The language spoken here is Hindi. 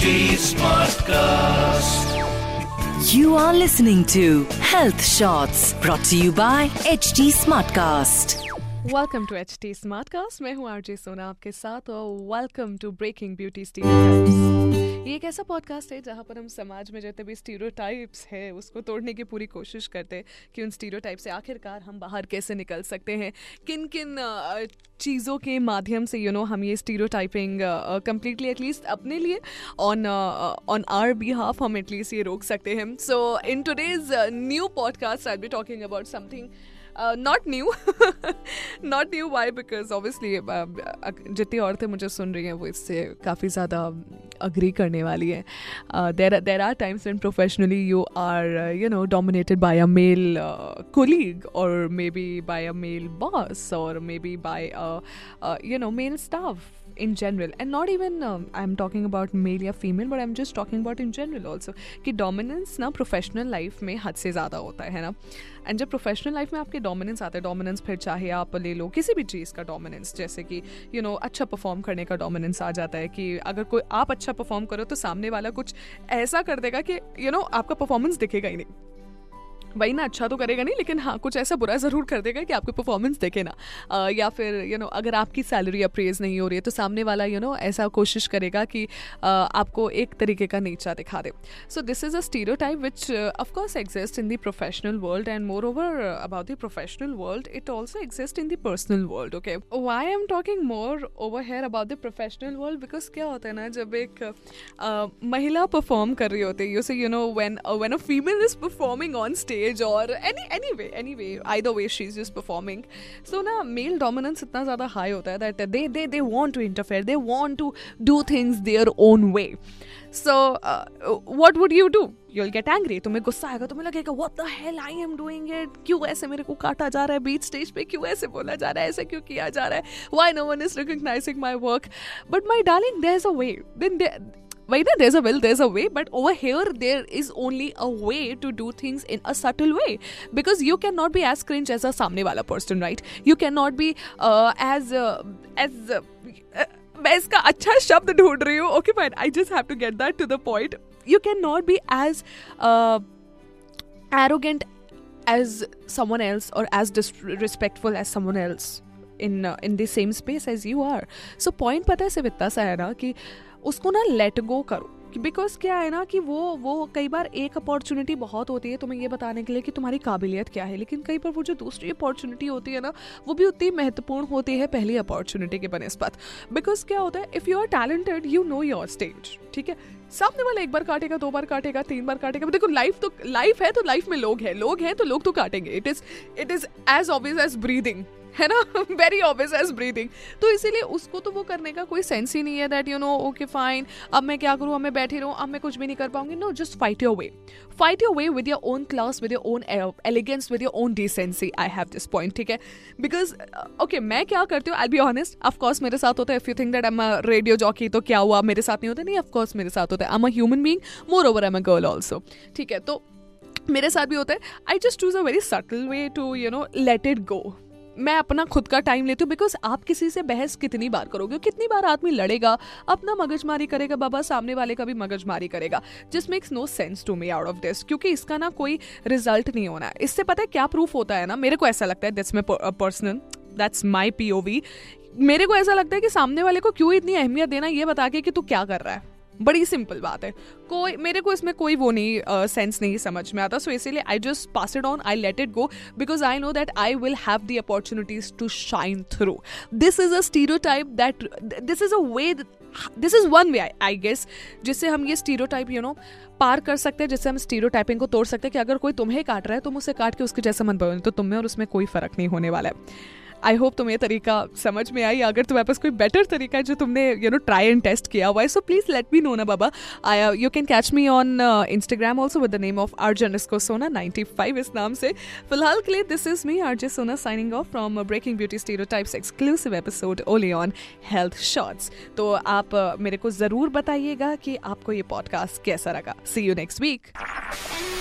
HD Smartcast. You are listening to Health Shots brought to you by HT Smartcast. Welcome to H T Smartcast मैं हूँ आरजे सोना आपके साथ और welcome to breaking beauty stereotypes ये एक ऐसा पॉडकास्ट है जहाँ पर हम समाज में जितने भी स्टीरियोटाइप्स है, उसको तोड़ने की पूरी कोशिश करते हैं कि उन स्टीरियोटाइप से आखिरकार हम बाहर कैसे निकल सकते हैं। किन किन चीज़ों के माध्यम से यू नो हम ये स्टीरियोटाइपिंग कम्प्लीटली एटलीस्ट अपने लिए on on our behalf हम एटलीस्ट ये रोक सकते हैं। So in today's new podcast I be talking about something not new not new why because obviously जितनी औरतें मुझे सुन रही हैं, वो इससे काफ़ी ज़्यादा अग्री करने वाली हैं। There there are times and professionally you are you know dominated by a male colleague और maybe by a male boss और maybe by you know male staff in general. And not even um, i'm talking about male या female but I am just talking about in general also कि dominance ना प्रोफेशनल लाइफ में हद से ज़्यादा होता है ना? एंड जब प्रोफेशनल लाइफ में आपके डोमिनेंस आते हैं डोमिनेंस फिर चाहे आप ले लो किसी भी चीज़ का डोमिनेंस जैसे कि यू you नो know, अच्छा परफॉर्म करने का डोमिनेंस आ जाता है कि अगर कोई आप अच्छा परफॉर्म करो तो सामने वाला कुछ ऐसा कर देगा कि यू you नो know, आपका परफॉर्मेंस दिखेगा ही नहीं। वही ना अच्छा तो करेगा नहीं लेकिन हाँ कुछ ऐसा बुरा ज़रूर कर देगा कि आपकी परफॉर्मेंस देखे ना। आ, या फिर यू you नो know, अगर आपकी सैलरी अप्रेज नहीं हो रही है तो सामने वाला यू you नो know, ऐसा कोशिश करेगा कि आ, आपको एक तरीके का नीचा दिखा दे। So this is a stereotype which of course exist in the professional world and moreover about the professional world it also exist in the personal world okay why am talking moreover here about the professional world because क्या होता है ना जब एक uh, महिला परफॉर्म कर रही होती है you say you know when when a female is performing on stage और any anyway anyway I the way she is just performing so ना मेल डोमिनेंस इतना ज़्यादा हाई होता है that they they they want to interfere they want to do things their own way so what would you do you'll get angry तुम्हें गुस्सा आएगा तुम्हें लगेगा what the hell I am doing it क्यों ऐसे मेरे को काटा जा रहा है बीच स्टेज पे क्यों ऐसे बोला जा रहा है ऐसे क्यों किया जा रहा है why no one is recognising my work but my darling there is a way then wait there's a will there's a way but over here there is only a way to do things in a subtle way because you cannot be as cringe as a samne wala person right you cannot be uh, as uh, as uh, मैं इसका अच्छा शब्द ढूंढ रही हूँ okay fine I just have to get that to the point you can not be as arrogant as someone else or as disrespectful as someone else in uh, in the same space as you are so point पता है सिर्फ इतना सा है ना कि उसको ना लेट गो करो। बिकॉज़ क्या है ना कि वो वो कई बार एक अपॉर्चुनिटी बहुत होती है तुम्हें ये बताने के लिए कि तुम्हारी काबिलियत क्या है। लेकिन कई बार वो जो दूसरी अपॉर्चुनिटी होती है ना, वो भी उतनी महत्वपूर्ण होती है पहली अपॉर्चुनिटी के बनस्पत बिकॉज़ क्या होता है if you are talented you know your stage ठीक है? सामने वाला एक बार काटेगा, दो बार काटेगा, तीन बार काटेगा। देखो लाइफ तो लाइफ है तो लाइफ में लोग हैं लोग हैं तो लोग तो काटेंगे। It is it is as obvious as breathing है ना? वेरी ऑब्वियस एज ब्रीथिंग तो इसीलिए उसको तो वो करने का कोई सेंस ही नहीं है that you know okay fine अब मैं क्या करूँ? अब मैं बैठी रहूँ, अब मैं कुछ भी नहीं कर पाऊँगी। No just fight your way fight your way with your own class with your own elegance with your own decency I have this point ठीक है? बिकॉज़ ओके मैं क्या करती हूँ? आई बी ऑनेस्ट ऑफकोर्स मेरे साथ होता है if you think that am a radio jockey तो क्या हुआ? मेरे साथ नहीं होता? नहीं ऑफकोर्स मेरे साथ होता है। Am a human being moreover am a girl also ठीक है? तो मेरे साथ भी होता है। I just choose a very subtle way to you know let it go मैं अपना खुद का टाइम लेती हूँ बिकॉज़ आप किसी से बहस कितनी बार करोगे? कितनी बार आदमी लड़ेगा? अपना मगजमारी करेगा बाबा, सामने वाले का भी मगजमारी करेगा। जिस makes no sense to me out of this क्योंकि इसका ना कोई रिज़ल्ट नहीं होना है। इससे पता है क्या प्रूफ होता है ना? मेरे को ऐसा लगता है दिस में पर्सनल दैट्स माई पी मेरे को ऐसा लगता है कि सामने वाले को क्यों इतनी अहमियत देना, ये बता के कि तू क्या कर रहा है? बड़ी सिंपल बात है। कोई मेरे को इसमें कोई वो नहीं सेंस uh, नहीं समझ में आता। सो इसीलिए I just pass it on I let it go because I know that I will have the opportunities to shine through this is a stereotype that this is a way this is one way I guess जिससे हम ये स्टीरो टाइप यू नो पार कर सकते हैं जिससे हम स्टीरो टाइपिंग को तोड़ सकते हैं कि अगर कोई तुम्हें काट रहा है तुम उसे काट के उसके जैसा मन बनो तो तुम्हें और उसमें कोई फ़र्क नहीं होने वाला है। आई होप तुम्हें तरीका समझ में आई। अगर तुम्हारे पास कोई बेटर तरीका है जो तुमने you know try and test किया हुआ है so please let me know ना बाबा। I you can catch me on Instagram also with the name of आर्जन इसको सोना नाइन्टी फाइव इस नाम से। फ़िलहाल के लिए this is me RJ Sona signing off from breaking beauty stereotypes exclusive episode only on health shorts तो आप uh, मेरे को ज़रूर बताइएगा कि आपको ये पॉडकास्ट कैसा लगा। See you next week